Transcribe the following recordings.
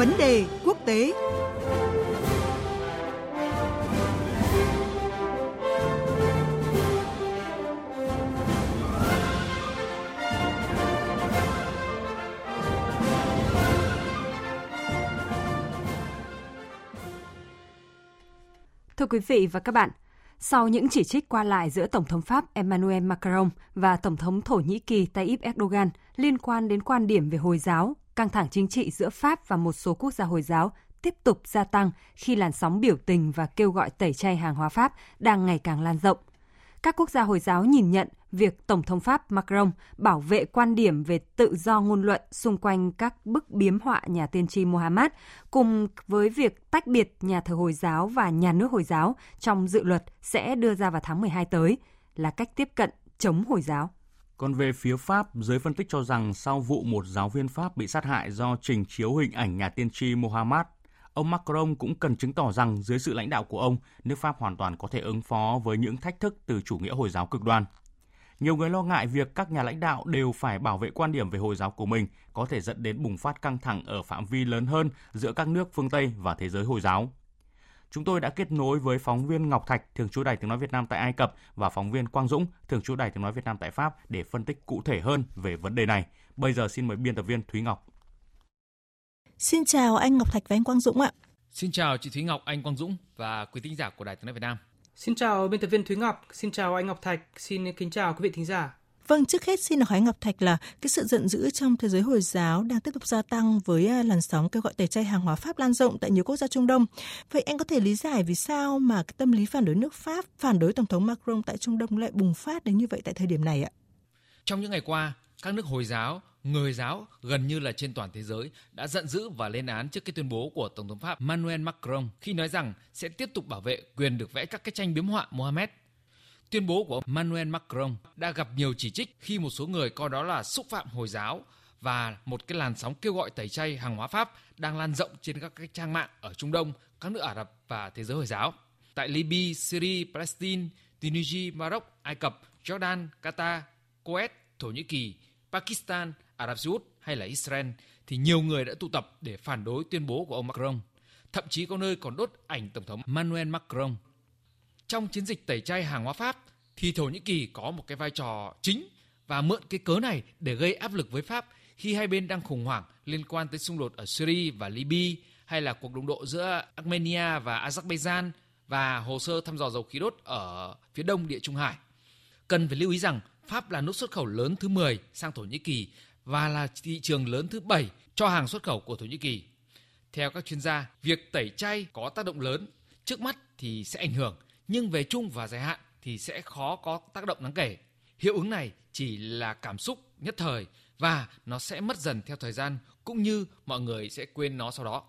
Vấn đề quốc tế. Thưa quý vị và các bạn, sau những chỉ trích qua lại giữa Tổng thống Pháp Emmanuel Macron và Tổng thống Thổ Nhĩ Kỳ Tayyip Erdogan liên quan đến quan điểm về Hồi giáo, căng thẳng chính trị giữa Pháp và một số quốc gia Hồi giáo tiếp tục gia tăng khi làn sóng biểu tình và kêu gọi tẩy chay hàng hóa Pháp đang ngày càng lan rộng. Các quốc gia Hồi giáo nhìn nhận việc Tổng thống Pháp Macron bảo vệ quan điểm về tự do ngôn luận xung quanh các bức biếm họa nhà tiên tri Muhammad cùng với việc tách biệt nhà thờ Hồi giáo và nhà nước Hồi giáo trong dự luật sẽ đưa ra vào tháng 12 tới là cách tiếp cận chống Hồi giáo. Còn về phía Pháp, giới phân tích cho rằng sau vụ một giáo viên Pháp bị sát hại do trình chiếu hình ảnh nhà tiên tri Mohammed, ông Macron cũng cần chứng tỏ rằng dưới sự lãnh đạo của ông, nước Pháp hoàn toàn có thể ứng phó với những thách thức từ chủ nghĩa Hồi giáo cực đoan. Nhiều người lo ngại việc các nhà lãnh đạo đều phải bảo vệ quan điểm về Hồi giáo của mình có thể dẫn đến bùng phát căng thẳng ở phạm vi lớn hơn giữa các nước phương Tây và thế giới Hồi giáo. Chúng tôi đã kết nối với phóng viên Ngọc Thạch, thường trú Đài Tiếng Nói Việt Nam tại Ai Cập và phóng viên Quang Dũng, thường trú Đài Tiếng Nói Việt Nam tại Pháp để phân tích cụ thể hơn về vấn đề này. Bây giờ xin mời biên tập viên Thúy Ngọc. Xin chào anh Ngọc Thạch và anh Quang Dũng ạ. Xin chào chị Thúy Ngọc, anh Quang Dũng và quý thính giả của Đài Tiếng nói Việt Nam. Xin chào biên tập viên Thúy Ngọc, xin chào anh Ngọc Thạch, xin kính chào quý vị thính giả. Vâng, trước hết xin hỏi Ngọc Thạch là cái sự giận dữ trong thế giới Hồi giáo đang tiếp tục gia tăng với à, làn sóng kêu gọi tẩy chay hàng hóa Pháp lan rộng tại nhiều quốc gia Trung Đông. Vậy anh có thể lý giải vì sao mà cái tâm lý phản đối nước Pháp, phản đối Tổng thống Macron tại Trung Đông lại bùng phát đến như vậy tại thời điểm này ạ? Trong những ngày qua, các nước Hồi giáo người giáo gần như là trên toàn thế giới đã giận dữ và lên án trước cái tuyên bố của Tổng thống Pháp manuel Macron khi nói rằng sẽ tiếp tục bảo vệ quyền được vẽ các cái tranh biếm họa Mohammed. Tuyên bố của Manuel Macron đã gặp nhiều chỉ trích khi một số người coi đó là xúc phạm Hồi giáo và một cái làn sóng kêu gọi tẩy chay hàng hóa Pháp đang lan rộng trên các cái trang mạng ở Trung Đông, các nước Ả Rập và thế giới Hồi giáo. Tại Libya, Syria, Palestine, Tunisia, Maroc, Ai Cập, Jordan, Qatar, Kuwait, Thổ Nhĩ Kỳ, Pakistan, Ả Rập Xê Út hay là Israel thì nhiều người đã tụ tập để phản đối tuyên bố của ông Macron. Thậm chí có nơi còn đốt ảnh Tổng thống Manuel Macron. Trong chiến dịch tẩy chay hàng hóa Pháp thì Thổ Nhĩ Kỳ có một cái vai trò chính và mượn cái cớ này để gây áp lực với Pháp khi hai bên đang khủng hoảng liên quan tới xung đột ở Syria và Libya hay là cuộc đụng độ giữa Armenia và Azerbaijan và hồ sơ thăm dò dầu khí đốt ở phía đông địa Trung Hải. Cần phải lưu ý rằng Pháp là nước xuất khẩu lớn thứ 10 sang Thổ Nhĩ Kỳ và là thị trường lớn thứ 7 cho hàng xuất khẩu của Thổ Nhĩ Kỳ. Theo các chuyên gia, việc tẩy chay có tác động lớn, trước mắt thì sẽ ảnh hưởng, nhưng về chung và dài hạn thì sẽ khó có tác động đáng kể. Hiệu ứng này chỉ là cảm xúc nhất thời và nó sẽ mất dần theo thời gian cũng như mọi người sẽ quên nó sau đó.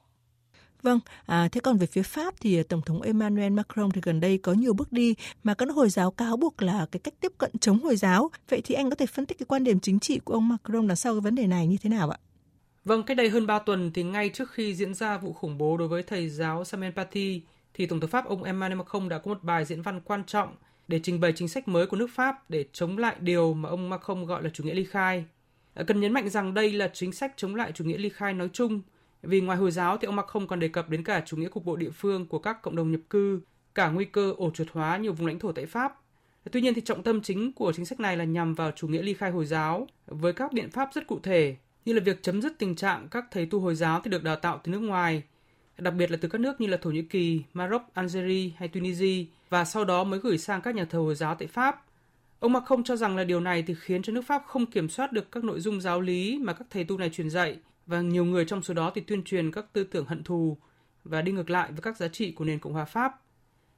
Vâng, à, thế còn về phía Pháp thì Tổng thống Emmanuel Macron thì gần đây có nhiều bước đi mà các Hồi giáo cáo buộc là cái cách tiếp cận chống Hồi giáo. Vậy thì anh có thể phân tích cái quan điểm chính trị của ông Macron đằng sau cái vấn đề này như thế nào ạ? Vâng, cách đây hơn 3 tuần thì ngay trước khi diễn ra vụ khủng bố đối với thầy giáo Samuel Paty thì Tổng thống Pháp ông Emmanuel Macron đã có một bài diễn văn quan trọng để trình bày chính sách mới của nước Pháp để chống lại điều mà ông Macron gọi là chủ nghĩa ly khai. Ờ, cần nhấn mạnh rằng đây là chính sách chống lại chủ nghĩa ly khai nói chung vì ngoài Hồi giáo thì ông Macron còn đề cập đến cả chủ nghĩa cục bộ địa phương của các cộng đồng nhập cư, cả nguy cơ ổ chuột hóa nhiều vùng lãnh thổ tại Pháp. Tuy nhiên thì trọng tâm chính của chính sách này là nhằm vào chủ nghĩa ly khai Hồi giáo với các biện pháp rất cụ thể như là việc chấm dứt tình trạng các thầy tu Hồi giáo thì được đào tạo từ nước ngoài, đặc biệt là từ các nước như là Thổ Nhĩ Kỳ, Maroc, Algeria hay Tunisia và sau đó mới gửi sang các nhà thờ Hồi giáo tại Pháp. Ông Macron cho rằng là điều này thì khiến cho nước Pháp không kiểm soát được các nội dung giáo lý mà các thầy tu này truyền dạy và nhiều người trong số đó thì tuyên truyền các tư tưởng hận thù và đi ngược lại với các giá trị của nền Cộng hòa Pháp.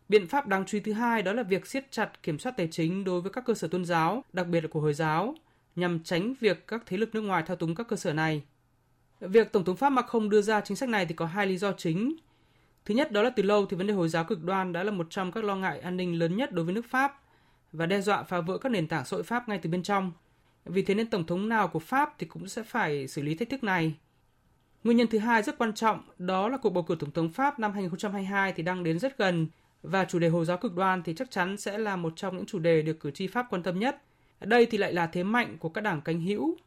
Biện pháp đáng chú ý thứ hai đó là việc siết chặt kiểm soát tài chính đối với các cơ sở tôn giáo, đặc biệt là của Hồi giáo, nhằm tránh việc các thế lực nước ngoài thao túng các cơ sở này. Việc Tổng thống Pháp Macron đưa ra chính sách này thì có hai lý do chính. Thứ nhất, đó là từ lâu thì vấn đề Hồi giáo cực đoan đã là một trong các lo ngại an ninh lớn nhất đối với nước Pháp và đe dọa phá vỡ các nền tảng xã hội Pháp ngay từ bên trong. Vì thế nên Tổng thống nào của Pháp thì cũng sẽ phải xử lý thách thức này. Nguyên nhân thứ hai rất quan trọng, đó là cuộc bầu cử Tổng thống Pháp năm 2022 thì đang đến rất gần và chủ đề Hồi giáo cực đoan thì chắc chắn sẽ là một trong những chủ đề được cử tri Pháp quan tâm nhất. Đây thì lại là thế mạnh của các đảng cánh hữu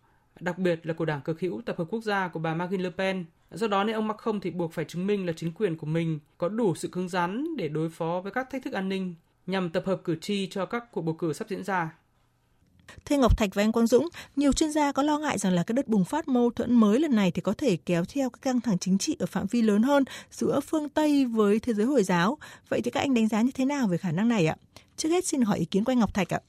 đặc biệt là của đảng cực hữu Tập hợp Quốc gia của bà Marine Le Pen. Do đó nên ông Macron thì buộc phải chứng minh là chính quyền của mình có đủ sự cứng rắn để đối phó với các thách thức an ninh nhằm tập hợp cử tri cho các cuộc bầu cử sắp diễn ra. Thưa Ngọc Thạch và anh Quang Dũng, nhiều chuyên gia có lo ngại rằng là cái đợt bùng phát mâu thuẫn mới lần này thì có thể kéo theo các căng thẳng chính trị ở phạm vi lớn hơn giữa phương Tây với thế giới Hồi giáo. Vậy thì các anh đánh giá như thế nào về khả năng này ạ? Trước hết xin hỏi ý kiến của anh Ngọc Thạch ạ.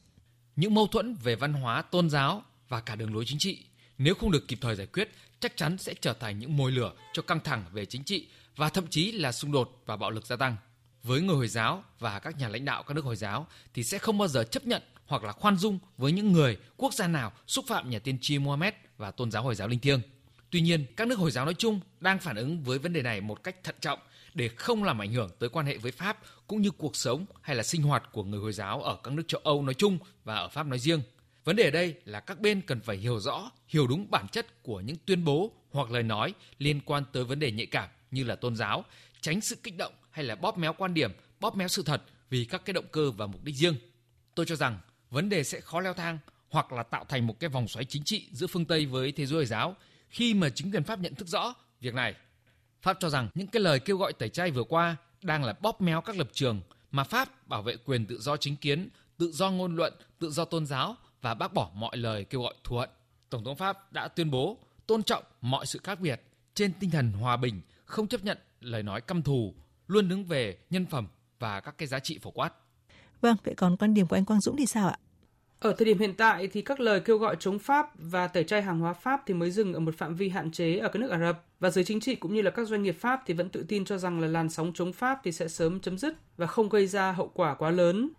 Những mâu thuẫn về văn hóa, tôn giáo và cả đường lối chính trị nếu không được kịp thời giải quyết chắc chắn sẽ trở thành những mồi lửa cho căng thẳng về chính trị và thậm chí là xung đột và bạo lực gia tăng. Với người Hồi giáo và các nhà lãnh đạo các nước Hồi giáo thì sẽ không bao giờ chấp nhận hoặc là khoan dung với những người, quốc gia nào xúc phạm nhà tiên tri Mohammed và tôn giáo Hồi giáo linh thiêng. Tuy nhiên, các nước Hồi giáo nói chung đang phản ứng với vấn đề này một cách thận trọng để không làm ảnh hưởng tới quan hệ với Pháp cũng như cuộc sống hay là sinh hoạt của người Hồi giáo ở các nước châu Âu nói chung và ở Pháp nói riêng. Vấn đề ở đây là các bên cần phải hiểu rõ, hiểu đúng bản chất của những tuyên bố hoặc lời nói liên quan tới vấn đề nhạy cảm như là tôn giáo, tránh sự kích động hay là bóp méo quan điểm, bóp méo sự thật vì các cái động cơ và mục đích riêng. Tôi cho rằng vấn đề sẽ khó leo thang hoặc là tạo thành một cái vòng xoáy chính trị giữa phương Tây với thế giới Hồi giáo khi mà chính quyền Pháp nhận thức rõ việc này. Pháp cho rằng những cái lời kêu gọi tẩy chay vừa qua đang là bóp méo các lập trường mà Pháp bảo vệ quyền tự do chính kiến, tự do ngôn luận, tự do tôn giáo và bác bỏ mọi lời kêu gọi thù hận. Tổng thống Pháp đã tuyên bố tôn trọng mọi sự khác biệt trên tinh thần hòa bình, không chấp nhận lời nói căm thù, luôn đứng về nhân phẩm và các cái giá trị phổ quát. Vâng, vậy còn quan điểm của anh Quang Dũng thì sao ạ? Ở thời điểm hiện tại thì các lời kêu gọi chống Pháp và tẩy chay hàng hóa Pháp thì mới dừng ở một phạm vi hạn chế ở các nước Ả Rập và giới chính trị cũng như là các doanh nghiệp Pháp thì vẫn tự tin cho rằng là làn sóng chống Pháp thì sẽ sớm chấm dứt và không gây ra hậu quả quá lớn.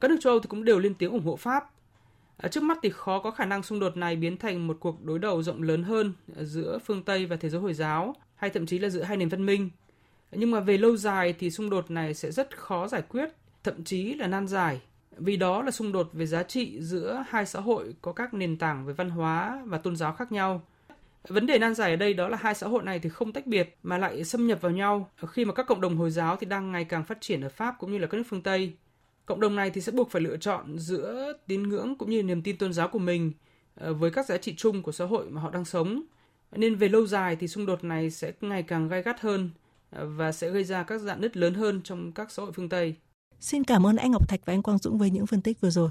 Các nước châu Âu thì cũng đều lên tiếng ủng hộ Pháp. Ờ, trước mắt thì khó có khả năng xung đột này biến thành một cuộc đối đầu rộng lớn hơn ờ, giữa phương Tây và thế giới Hồi giáo hay thậm chí là giữa hai nền văn minh. Nhưng mà về lâu dài thì xung đột này sẽ rất khó giải quyết, thậm chí là nan giải vì đó là xung đột về giá trị giữa hai xã hội có các nền tảng về văn hóa và tôn giáo khác nhau. Vấn đề nan giải ở đây đó là hai xã hội này thì không tách biệt mà lại xâm nhập vào nhau khi mà các cộng đồng Hồi giáo thì đang ngày càng phát triển ở Pháp cũng như là các nước phương Tây. Cộng đồng này thì sẽ buộc phải lựa chọn giữa tín ngưỡng cũng như niềm tin tôn giáo của mình ờ, với các giá trị chung của xã hội mà họ đang sống. Nên về lâu dài thì xung đột này sẽ ngày càng gai gắt hơn ờ, và sẽ gây ra các dạn nứt lớn hơn trong các xã hội phương Tây. Xin cảm ơn anh Ngọc Thạch và anh Quang Dũng với những phân tích vừa rồi.